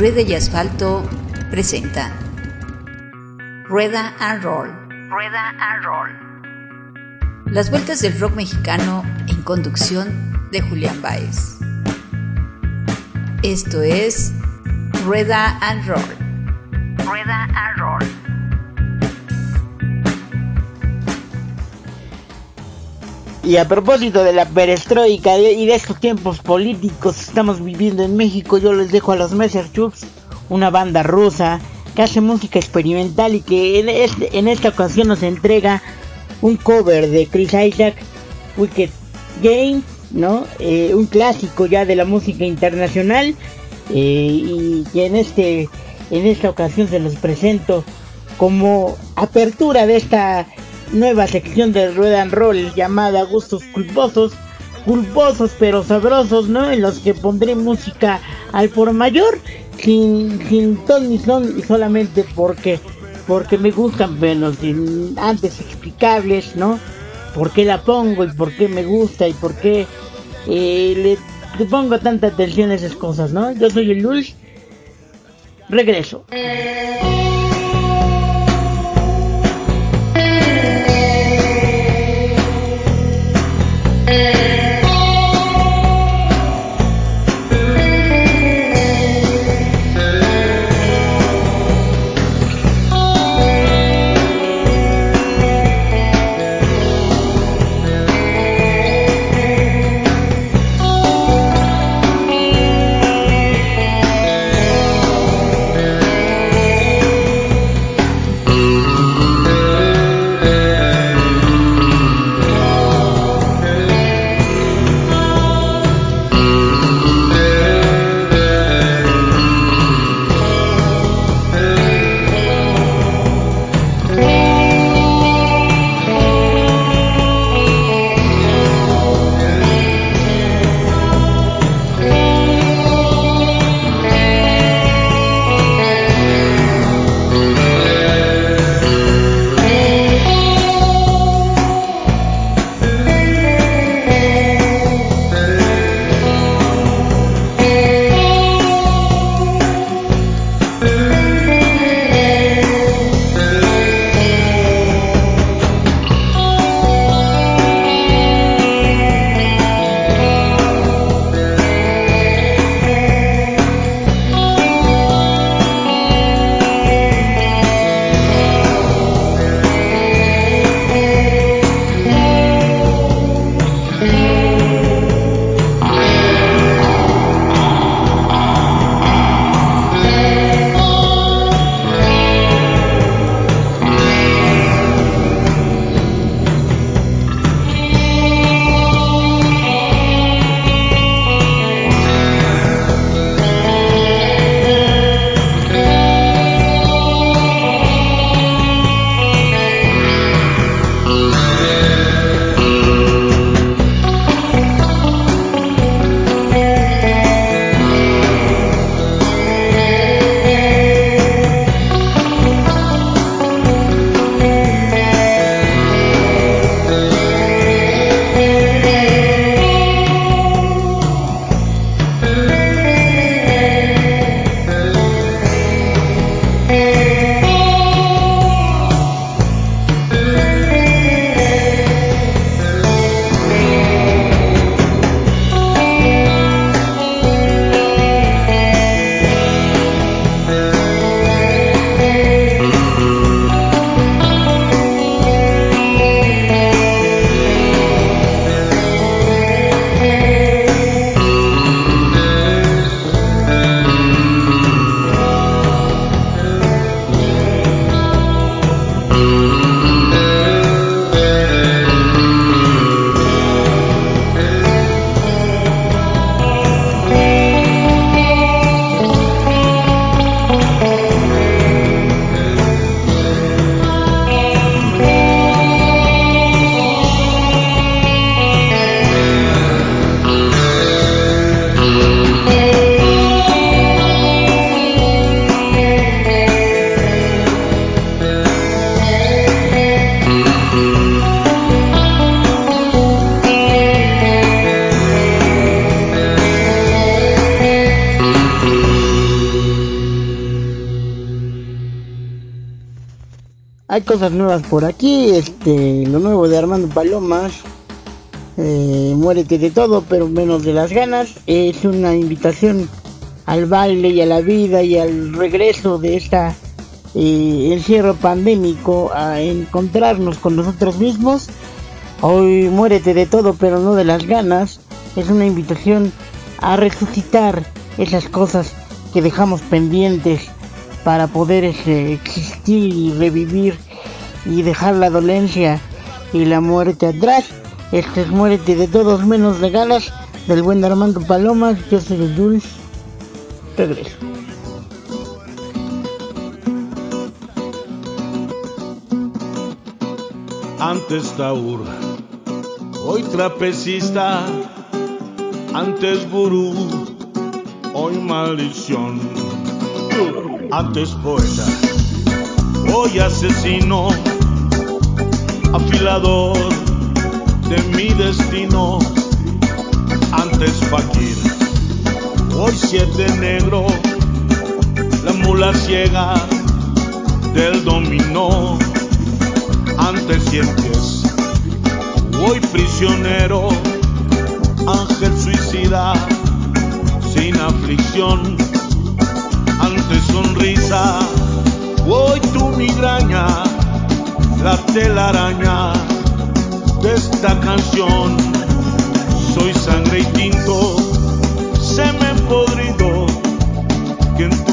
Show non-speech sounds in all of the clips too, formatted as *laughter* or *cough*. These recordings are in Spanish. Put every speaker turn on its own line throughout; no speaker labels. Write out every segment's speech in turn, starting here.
Rueda y Asfalto presenta Rueda and Roll. Rueda and Roll. Las vueltas del rock mexicano en conducción de Julián Baez. Esto es Rueda and Roll. Rueda
Y a propósito de la perestroika y de estos tiempos políticos que estamos viviendo en México, yo les dejo a los Messer Chups, una banda rusa que hace música experimental y que en, este, en esta ocasión nos entrega un cover de Chris Isaac, Wicked Game, ¿no? Eh, un clásico ya de la música internacional eh, y que en este en esta ocasión se los presento como apertura de esta nueva sección de Rueda and Roll llamada Gustos Culposos, culposos pero sabrosos, ¿no? En los que pondré música al por mayor, sin, sin ton ni son, y solamente porque, porque me gustan, pero sin antes explicables, ¿no? Por qué la pongo y por qué me gusta y por qué eh, le, pongo tanta atención a esas cosas, ¿no? Yo soy el Luz, regreso. Hey. Cosas nuevas por aquí, este, lo nuevo de Armando Palomas, eh, muérete de todo, pero menos de las ganas, es una invitación al baile y a la vida y al regreso de esta eh, encierro pandémico a encontrarnos con nosotros mismos. Hoy muérete de todo, pero no de las ganas. Es una invitación a resucitar esas cosas que dejamos pendientes para poder este, existir y revivir y dejar la dolencia y la muerte atrás. Este es Muérete de todos menos de ganas del buen Armando Palomas. Yo soy el Jules. Regreso.
Antes Taur, hoy trapecista, antes gurú, hoy maldición antes poeta, hoy asesino, afilador de mi destino, antes fakir, hoy siete negro, la mula ciega del dominó, antes sientes, hoy prisionero, ángel suicida, sin aflicción. Ante sonrisa, hoy tu migraña, la telaraña de esta canción. Soy sangre y tinto, semen podrido, que en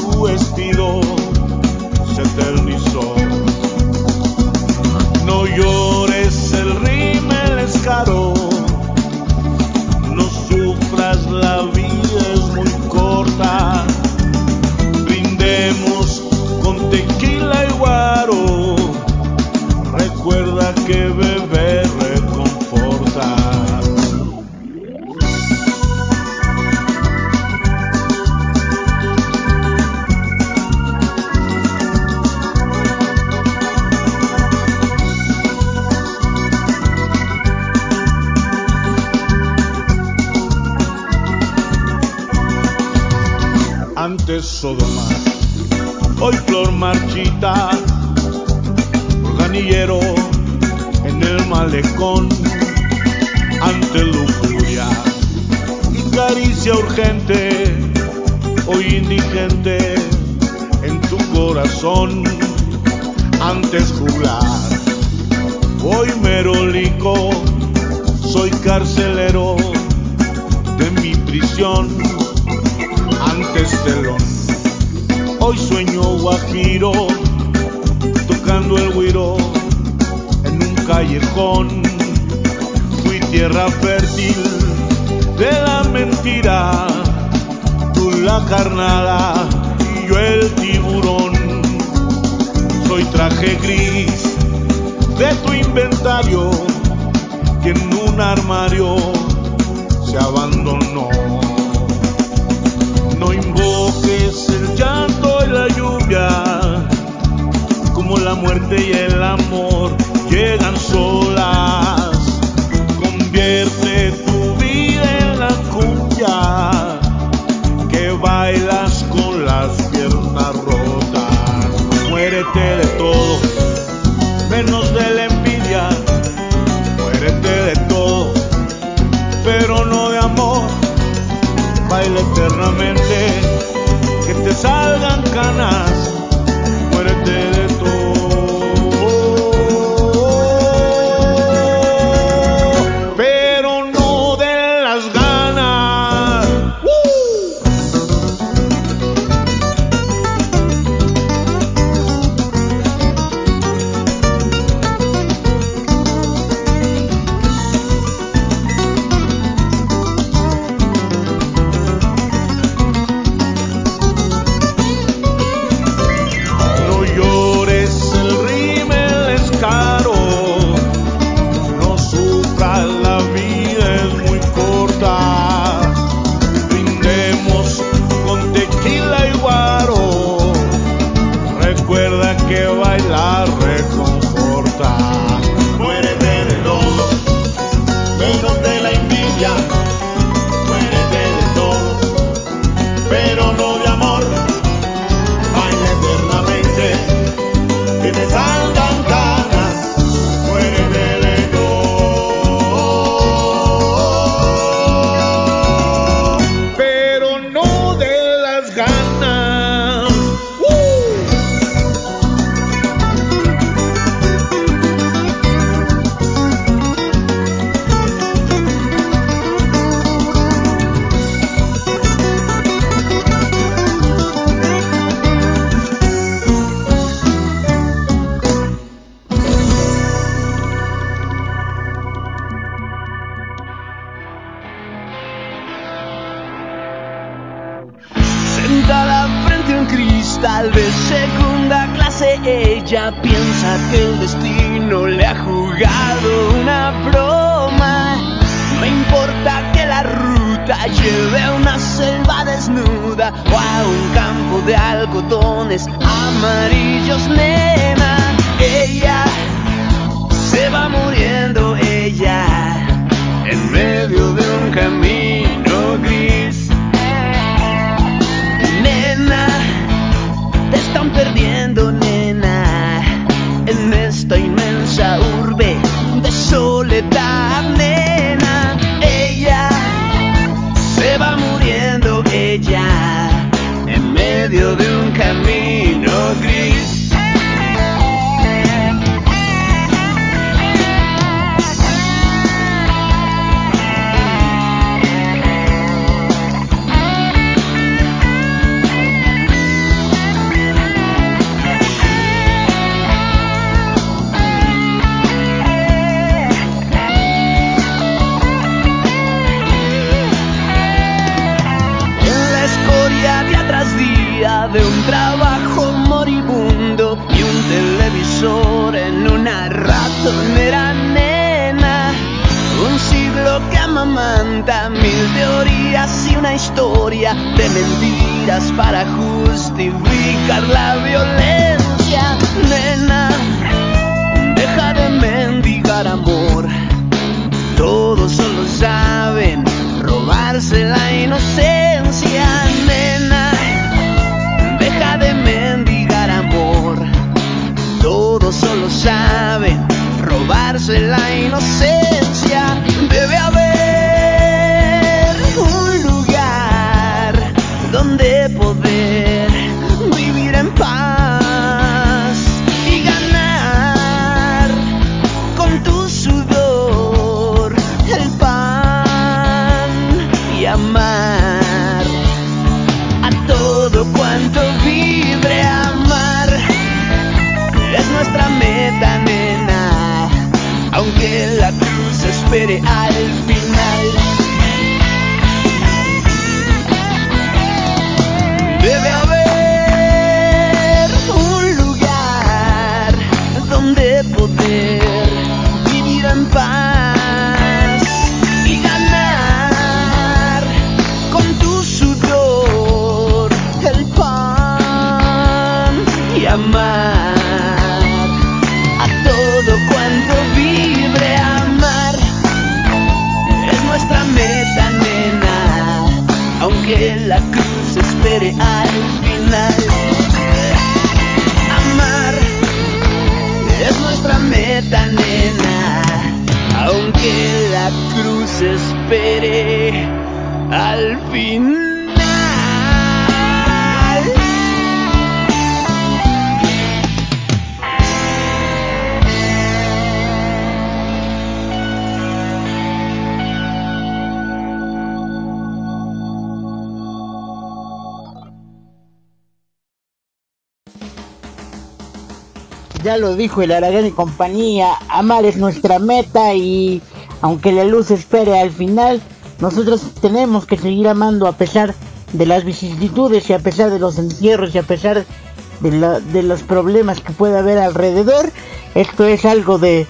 cruz espere al final.
Ya lo dijo el Aragán y compañía, amar es nuestra meta y aunque la luz espere al final, nosotros tenemos que seguir amando a pesar de las vicisitudes y a pesar de los encierros y a pesar de, la- de los problemas que pueda haber alrededor. Esto es algo de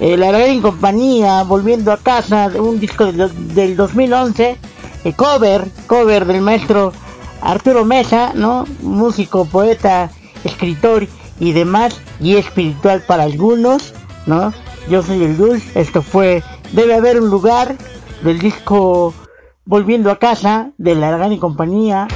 el Aragán y compañía, volviendo a casa, un disco del, del 2011, el cover, cover del maestro Arturo Mesa, ¿no? Músico, poeta, escritor y demás, y espiritual para algunos, ¿no? Yo soy el Dulce, esto fue Debe haber un lugar del disco Volviendo a casa de la y compañía.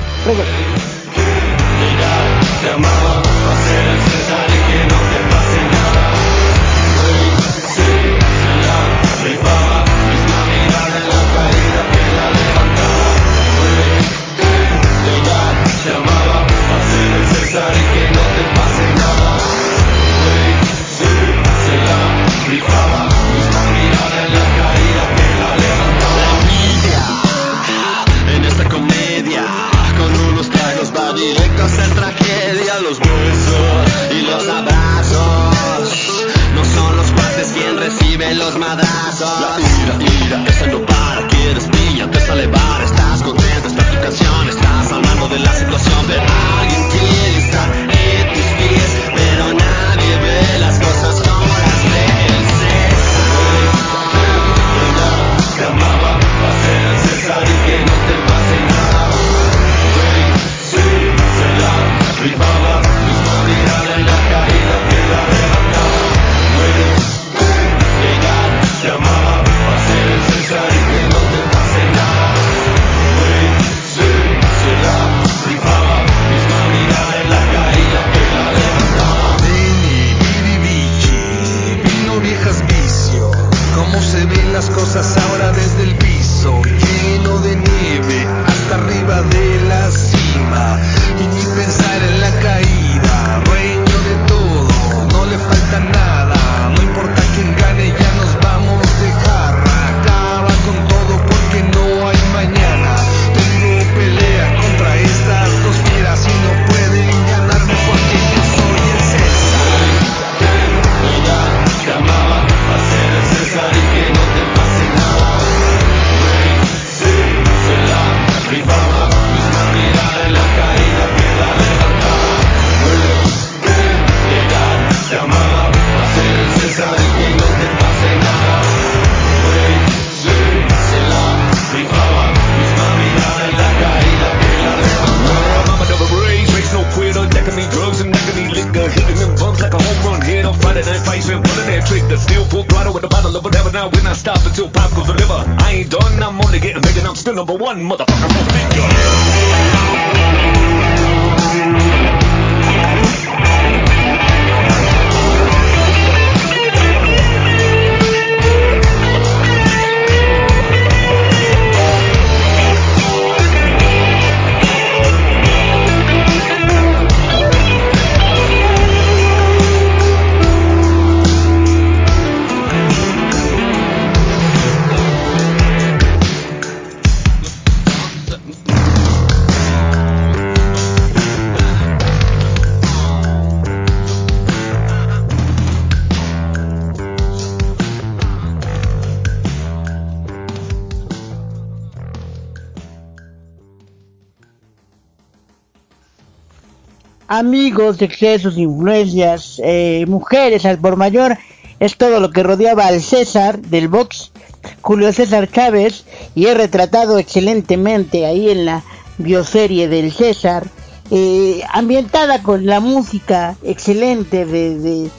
Amigos, excesos, influencias, eh, mujeres al por mayor, es todo lo que rodeaba al César del box, Julio César Chávez, y he retratado excelentemente ahí en la bioserie del César, eh, ambientada con la música excelente de, de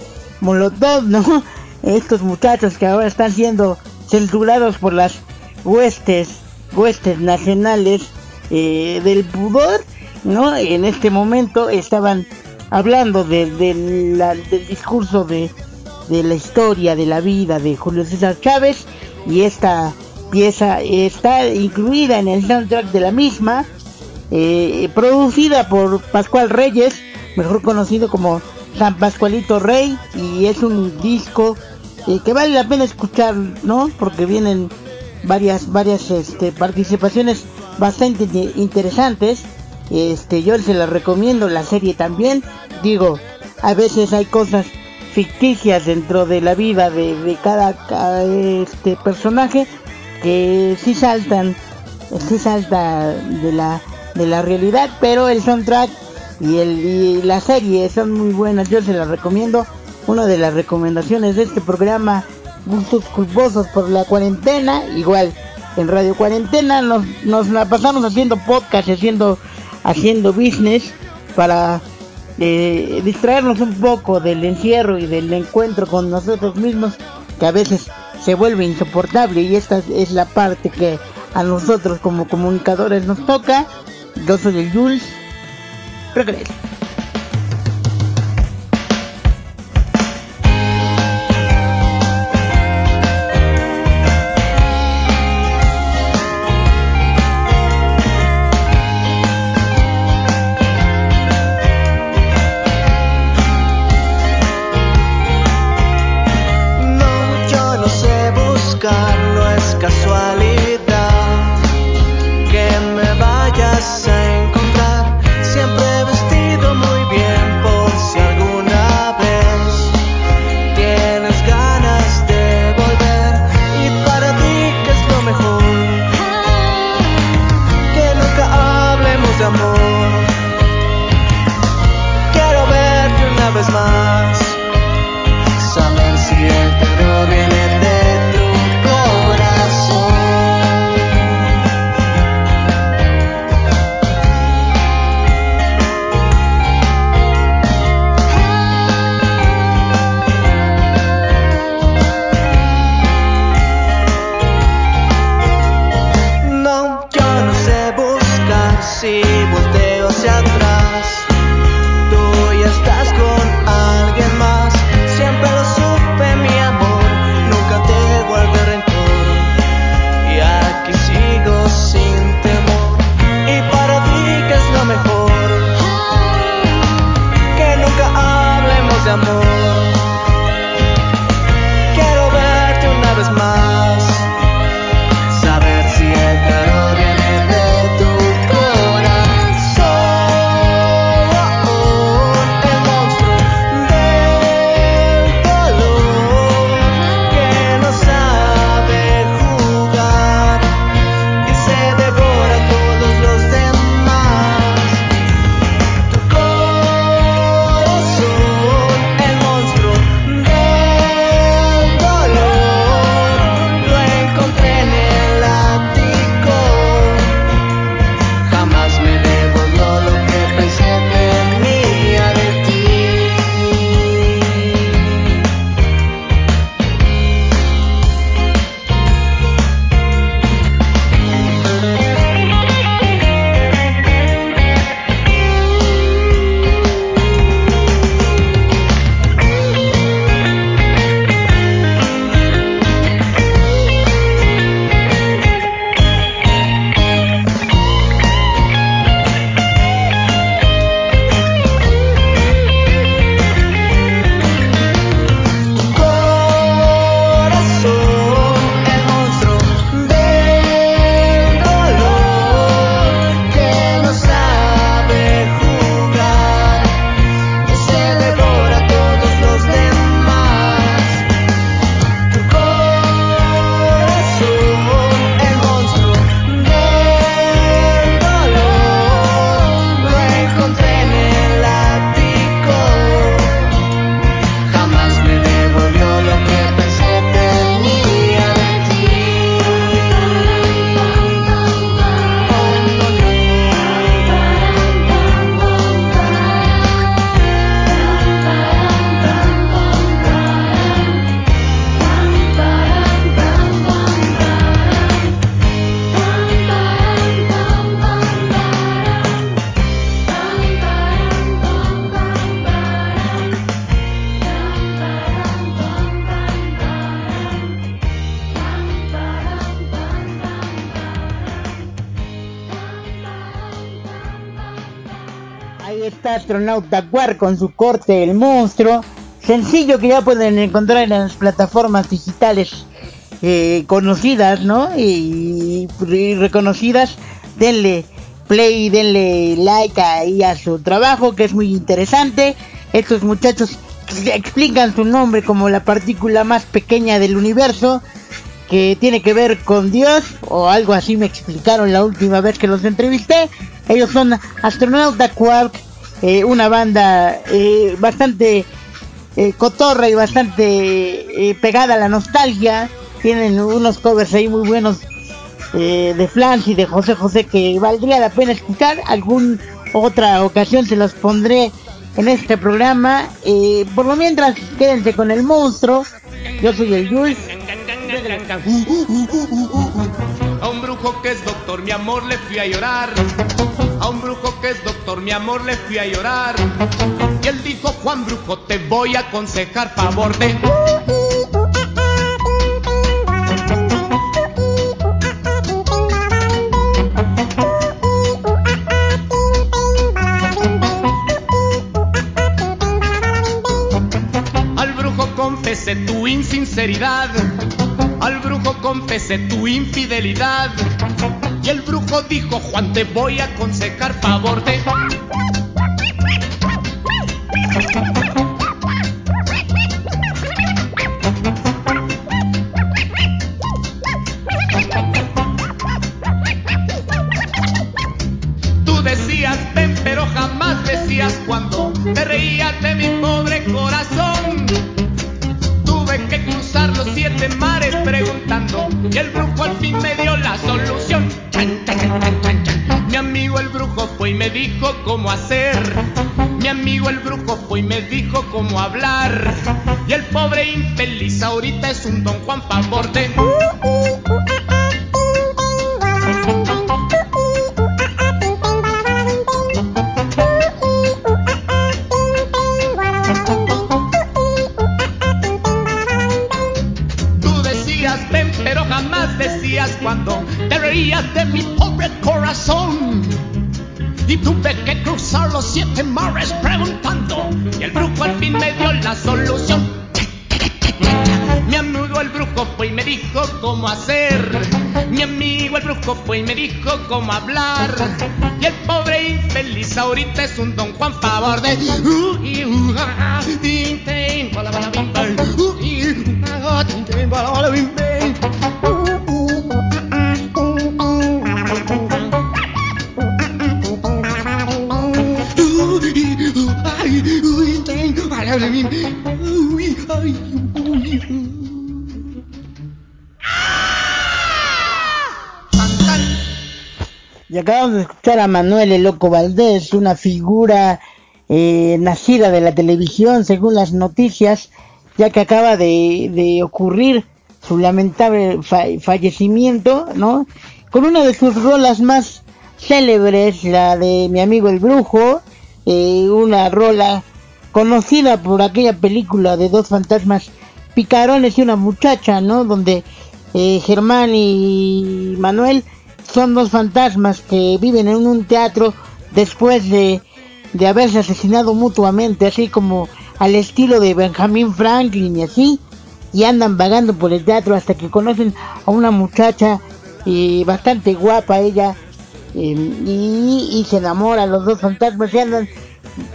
Molotov, ¿no? *laughs* Estos muchachos que ahora están siendo censurados por las huestes, huestes nacionales eh, del pudor ¿no? En este momento estaban hablando de, del discurso de, de la historia, de la vida de Julio César Chávez y esta pieza está incluida en el soundtrack de la misma, eh, producida por Pascual Reyes, mejor conocido como San Pascualito Rey, y es un disco eh, que vale la pena escuchar, ¿no? Porque vienen varias, varias este, participaciones bastante interesantes. Este, yo se la recomiendo, la serie también. Digo, a veces hay cosas ficticias dentro de la vida de, cada, este personaje que sí saltan, sí salta de la, de la realidad, pero el soundtrack y, el, y la serie son muy buenas, yo se las recomiendo. Una de las recomendaciones de este programa, Gustos Culposos por la Cuarentena, igual en Radio Cuarentena nos, nos la pasamos haciendo podcast, haciendo haciendo business para eh, distraernos un poco del encierro y del encuentro con nosotros mismos que a veces se vuelve insoportable y esta es la parte que a nosotros como comunicadores nos toca. Yo soy el Jules. Regreso. Está Astronauta War con su corte El Monstruo. Sencillo que ya pueden encontrar en las plataformas digitales eh, conocidas, ¿no? Y, y reconocidas. Denle play, denle like ahí a su trabajo que es muy interesante. Estos muchachos explican su nombre como la partícula más pequeña del universo que tiene que ver con Dios o algo así me explicaron la última vez que los entrevisté. Ellos son Astronauta Quark, eh, una banda eh, bastante eh, cotorra y bastante pegada a la nostalgia. Tienen unos covers ahí muy buenos de Flans y de José José que valdría la pena escuchar. Algún otra ocasión se los pondré en este programa. por lo mientras, quédense con el monstruo. Yo soy el Jules.
Un brujo que es doctor, mi amor, le fui a llorar. A un brujo que es doctor, mi amor, le fui a llorar. Y él dijo, Juan Brujo, te voy a aconsejar favor de... Al brujo confesé tu insinceridad al brujo confesé tu infidelidad. Y el brujo dijo, Juan, te voy a aconsejar favor de... el brujo al fin me dio la solución. Mi amigo el brujo fue y me dijo cómo hacer. Mi amigo el brujo fue y me dijo cómo hablar. Y el pobre infeliz ahorita es un don Juan favor de... me dijo cómo hablar.
A Manuel el Loco Valdés, una figura eh, nacida de la televisión, según las noticias, ya que acaba de, ocurrir su lamentable fa- fallecimiento, ¿no? Con una de sus rolas más célebres, la de mi amigo el brujo, eh, una rola conocida por aquella película de dos fantasmas picarones y una muchacha, ¿no? Donde eh, Germán y Manuel son dos fantasmas que viven en un teatro después de, de haberse asesinado mutuamente, así como al estilo de Benjamin Franklin y así, y andan vagando por el teatro hasta que conocen a una muchacha eh, bastante guapa ella eh, y, y se enamoran los dos fantasmas y andan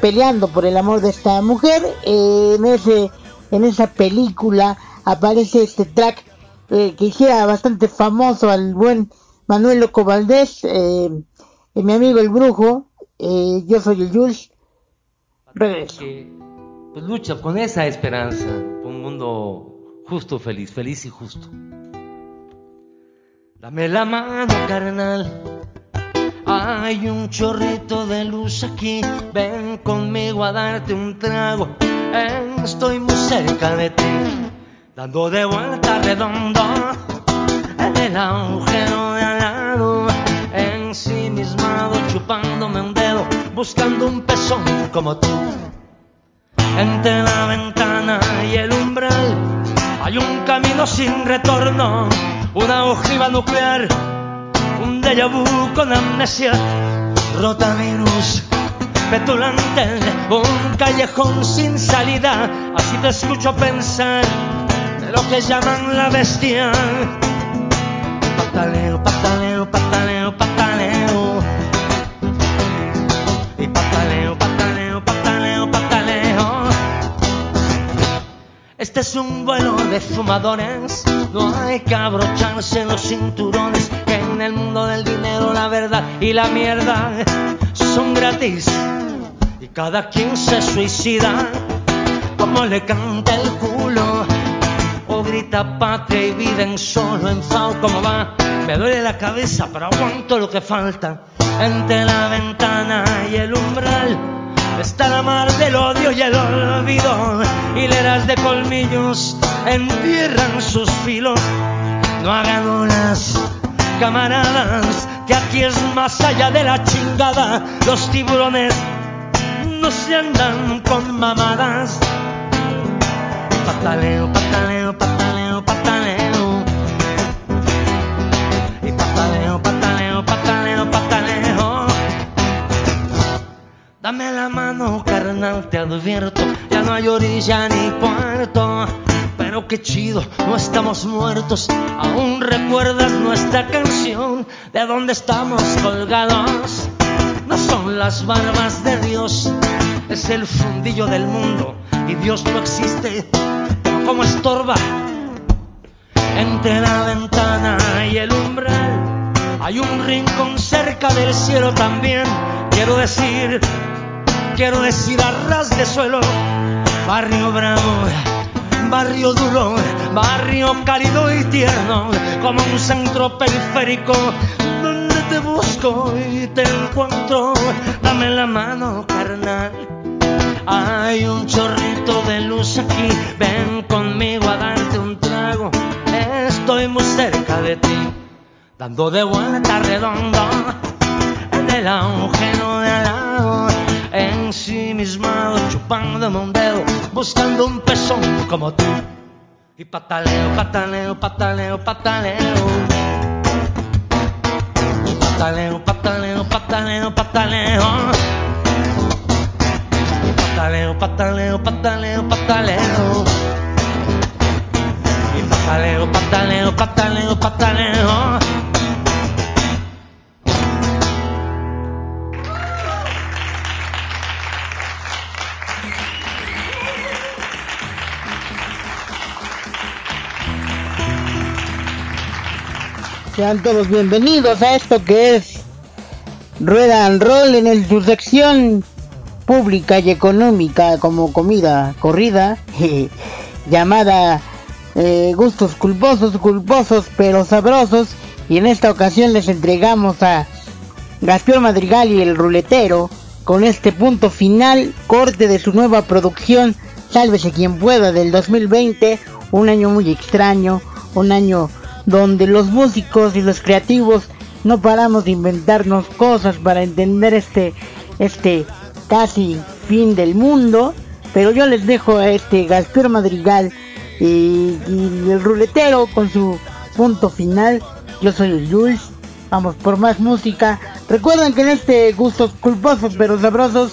peleando por el amor de esta mujer. En ese en esa película aparece este track eh, que hiciera bastante famoso al buen Manuel Loco Valdés, eh, eh, mi amigo el brujo, eh, yo soy el Jules. Regreso.
que pues, lucha con esa esperanza por un mundo justo, feliz, feliz y justo. Dame la mano, carnal. Hay un chorrito de luz aquí. Ven conmigo a darte un trago. Estoy muy cerca de ti, dando de vuelta redondo en el agujero. Chupándome un dedo, buscando un pezón como tú. Entre la ventana y el umbral hay un camino sin retorno, una ojiva nuclear, un déjà vu con amnesia, rotavirus, petulante, un callejón sin salida. Así te escucho pensar de lo que llaman la bestia. Pataleo, pataleo, pataleo, pataleo. Este es un vuelo de fumadores, no hay que abrocharse los cinturones, que en el mundo del dinero la verdad y la mierda son gratis. Y cada quien se suicida como le canta el culo. O grita patria y vida en solo enfado como va. Me duele la cabeza, pero aguanto lo que falta. Entre la ventana y el umbral está la mar del odio y el olvido. Hileras de colmillos entierran sus filos. No hagan olas, camaradas, que aquí es más allá de la chingada. Los tiburones no se andan con mamadas. Pataleo, pataleo, Dame la mano, carnal, te advierto. Ya no hay orilla ni puerto. Pero qué chido, no estamos muertos. Aún recuerdas nuestra canción. De dónde estamos colgados. No son las barbas de Dios, es el fundillo del mundo. Y Dios no existe, pero como estorba. Entre la ventana y el umbral hay un rincón cerca del cielo también. Quiero decir, quiero decir a ras de suelo, barrio bravo, barrio duro, barrio cálido y tierno, como un centro periférico donde te busco y te encuentro. Dame la mano, carnal. Hay un chorrito de luz aquí, ven conmigo a darte un trago. Estoy muy cerca de ti, dando de vuelta redondo en el agujero de lado, ensimismado, chupándome un dedo, buscando un pezón como tú. Y pataleo, pataleo, pataleo, pataleo. Y pataleo, pataleo, pataleo, pataleo. Pataleo, pataleo, pataleo, pataleo. Y pataleo, pataleo, pataleo, pataleo.
Sean todos bienvenidos a esto que es Rueda and Roll en el- su sección pública y económica como comida corrida *laughs* llamada eh, gustos culposos, culposos pero sabrosos y en esta ocasión les entregamos a Gaspior Madrigal y el ruletero con este punto final corte de su nueva producción Sálvese quien pueda del 2020 un año muy extraño un año donde los músicos y los creativos no paramos de inventarnos cosas para entender este este casi fin del mundo. Pero yo les dejo a este Gaspar Madrigal y, el ruletero con su punto final. Yo soy el Jules. Vamos por más música. Recuerden que en este gustos culposos pero sabrosos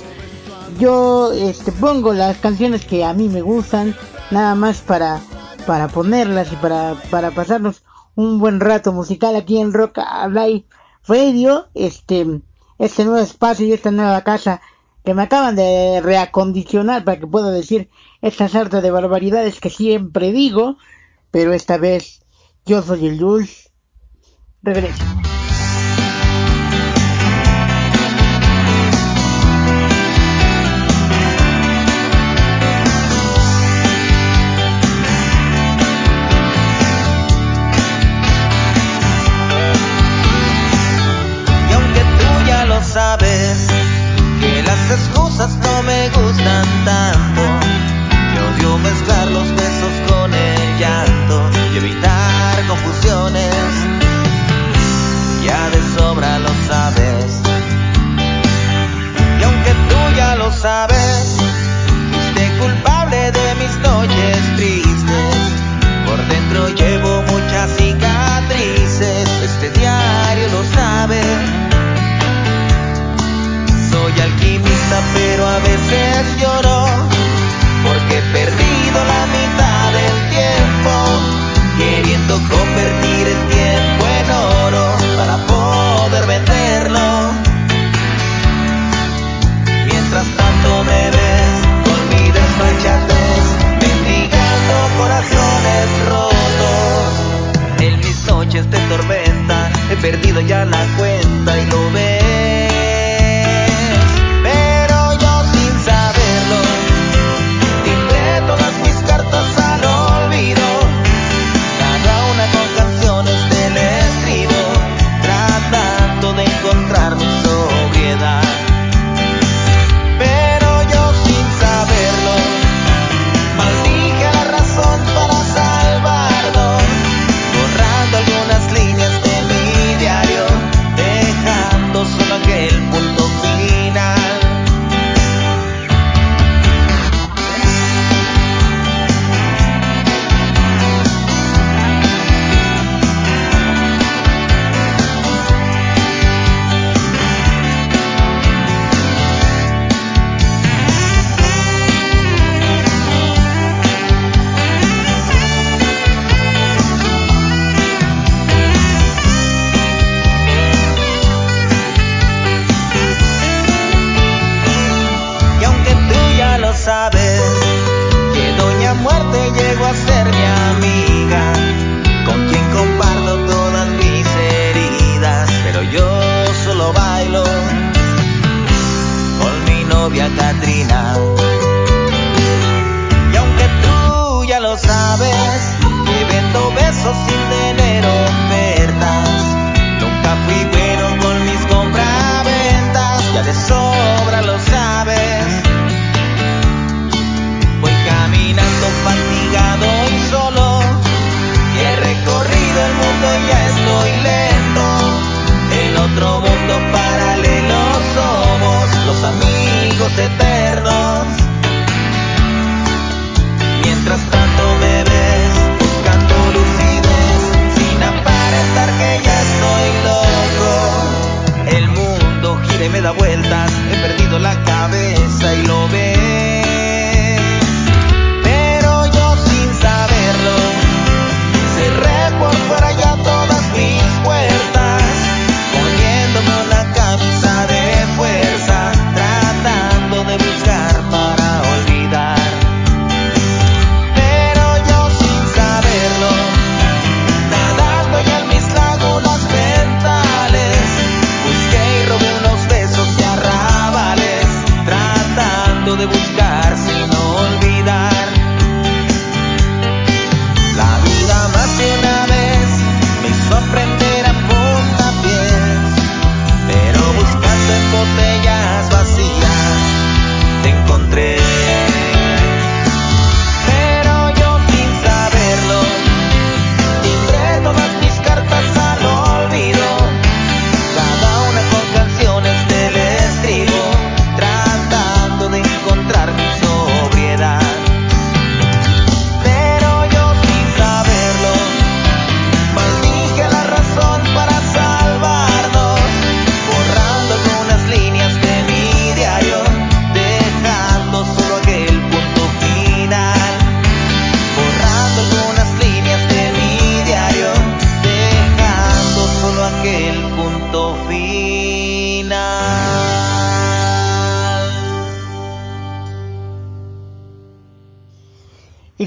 yo este pongo las canciones que a mí me gustan nada más para para ponerlas y para para pasarnos un buen rato musical aquí en Rock Live Radio este este nuevo espacio y esta nueva casa que me acaban de reacondicionar para que pueda decir esta sarta de barbaridades que siempre digo pero esta vez yo soy el Jules. Regreso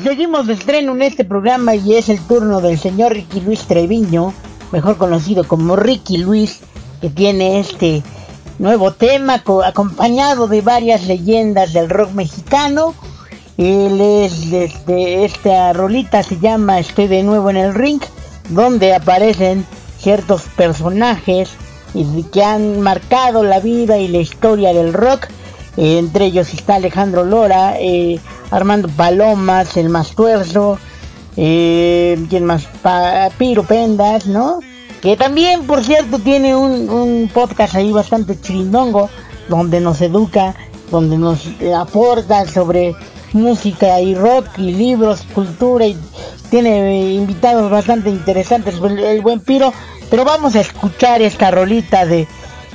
seguimos de estreno en este programa y es el turno del señor Ricky Luis Treviño, mejor conocido como Ricky Luis, que tiene este nuevo tema co- acompañado de varias leyendas del rock mexicano. Él es este, esta rolita se llama Estoy de nuevo en el ring, donde aparecen ciertos personajes que han marcado la vida y la historia del rock. Eh, entre ellos está Alejandro Lora, eh, Armando Palomas, el más tuerzo, eh, ¿quién más? Piro Pendas, ¿no? Que también, por cierto, tiene un, un podcast ahí bastante chirindongo, donde nos educa, donde nos eh, aporta sobre música y rock y libros, cultura y tiene eh, invitados bastante interesantes el, el buen Piro, pero vamos a escuchar esta rolita de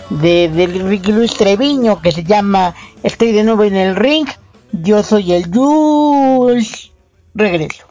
de, de Ricky Luis Treviño que se llama Estoy de nuevo en el ring, yo soy el Jules. Regreso.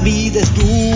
Vida es dura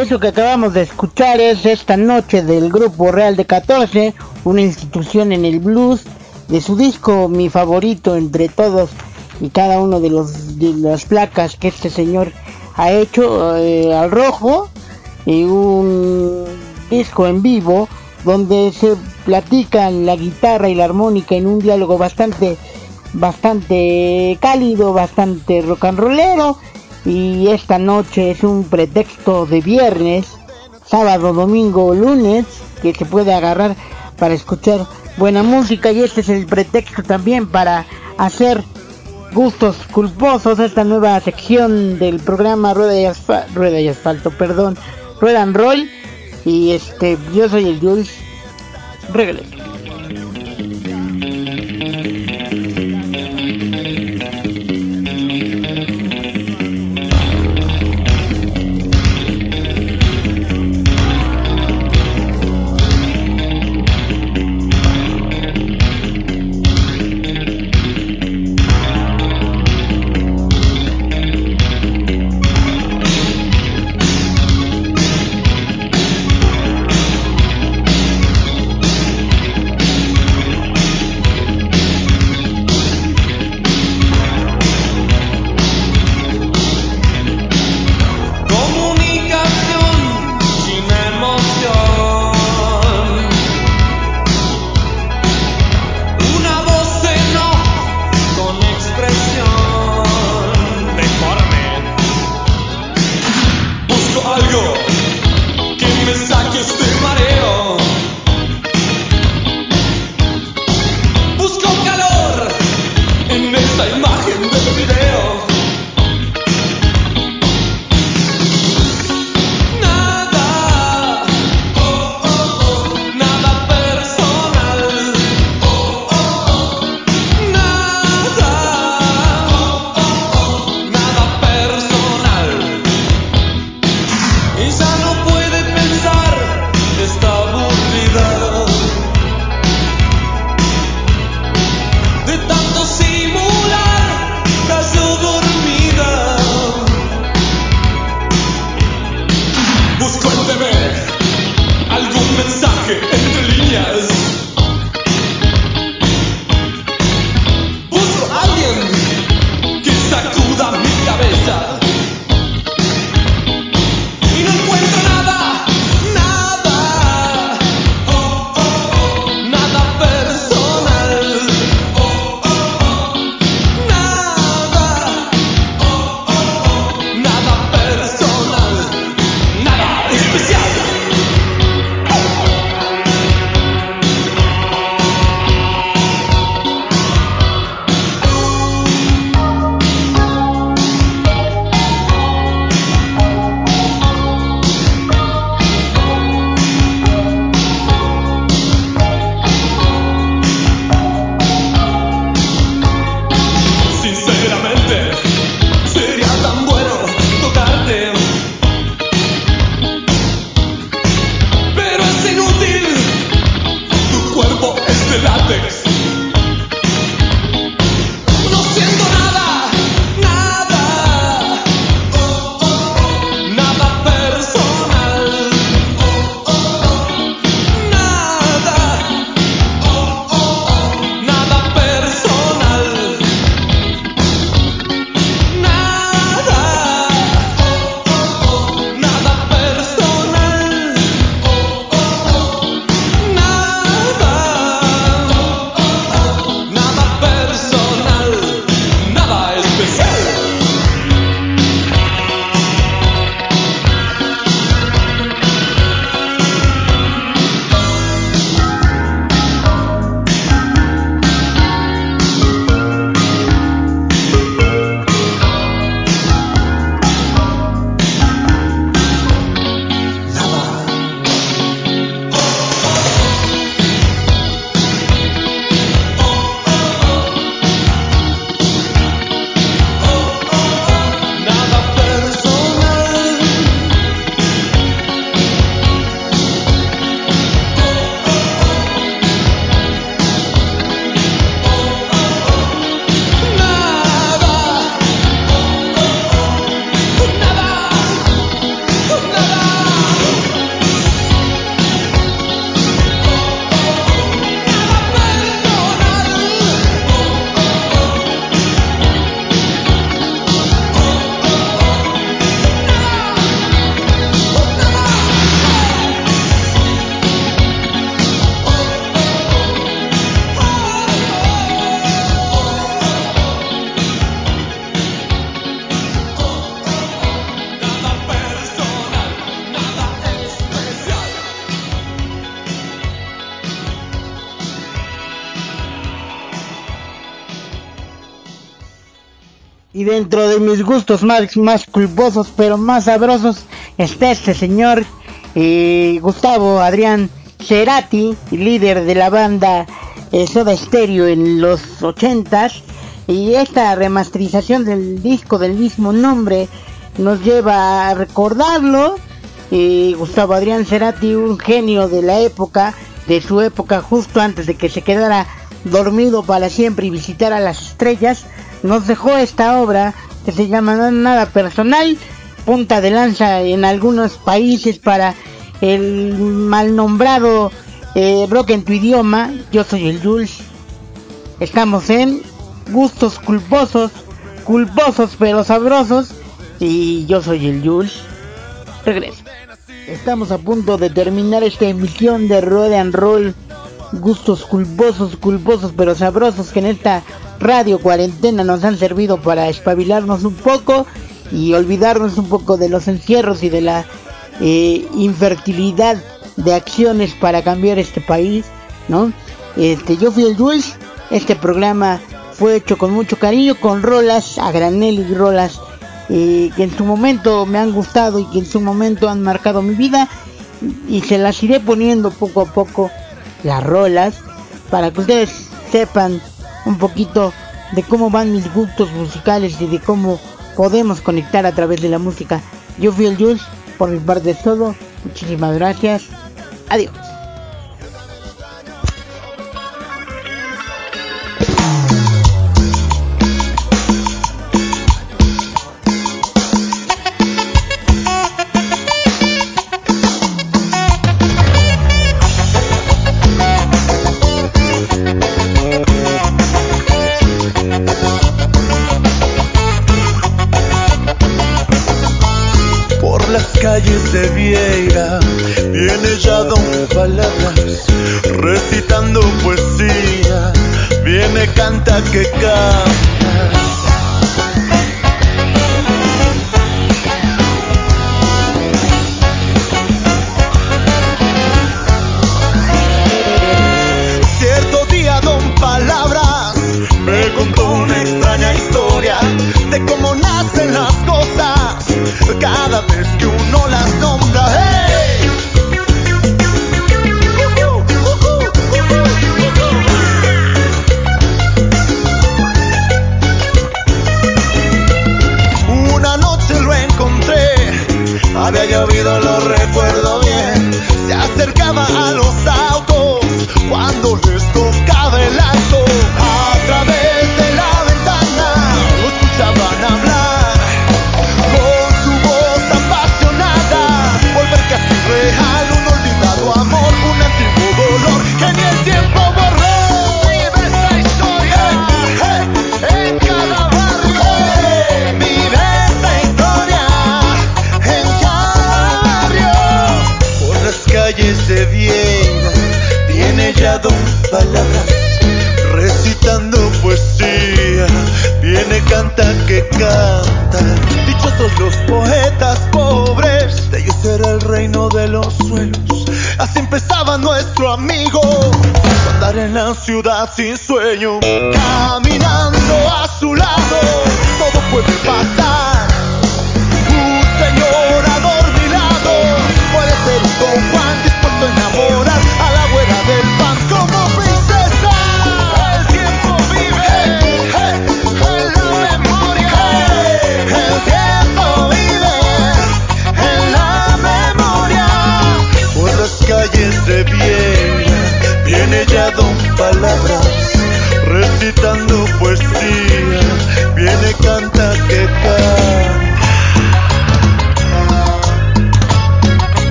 eso que acabamos de escuchar es esta noche del grupo Real de 14, una institución en el blues, de su disco mi favorito entre todos y cada uno de, los, de las placas que este señor ha hecho eh, al rojo, y un disco en vivo donde se platican la guitarra y la armónica en un diálogo bastante bastante cálido, bastante rock and rollero y esta noche es un pretexto de viernes, sábado, domingo, lunes que se puede agarrar para escuchar buena música. Y este es el pretexto también para hacer gustos culposos esta nueva sección del programa Rueda y, Asfalto, Rueda y Asfalto, perdón, Rueda and Roll. Y este yo soy el Jules. Regreso. Y dentro de mis gustos más, más culposos, pero más sabrosos, está este señor eh, Gustavo Adrián Cerati, líder de la banda eh, Soda Stereo en los ochentas. Y esta remasterización del disco del mismo nombre nos lleva a recordarlo. Eh, Gustavo Adrián Cerati, un genio de la época, de su época justo antes de que se quedara dormido para siempre y visitara las estrellas, nos dejó esta obra que se llama Nada Personal, punta de lanza en algunos países para el mal nombrado eh, en tu idioma. Yo soy el Jules. Estamos en gustos culposos, culposos pero sabrosos. Y yo soy el Jules. Regreso. Estamos a punto de terminar esta emisión de Road and Roll. Gustos culposos, culposos pero sabrosos que en esta radio cuarentena nos han servido para espabilarnos un poco y olvidarnos un poco de los encierros y de la eh, infertilidad de acciones para cambiar este país, ¿no? Este, yo fui el Jules, este programa fue hecho con mucho cariño, con rolas a granel y rolas eh, que en su momento me han gustado y que en su momento han marcado mi vida y se las iré poniendo poco a poco las rolas para que ustedes sepan un poquito de cómo van mis gustos musicales y de cómo podemos conectar a través de la música. Yo fui el Jules, por mi parte es todo. Muchísimas gracias. Adiós.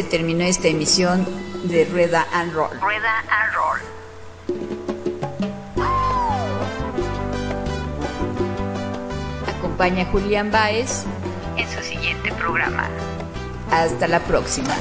Se terminó esta emisión de Rueda and Roll.
Rueda and Roll.
Acompaña a Julián Baez
en su siguiente programa.
Hasta la próxima.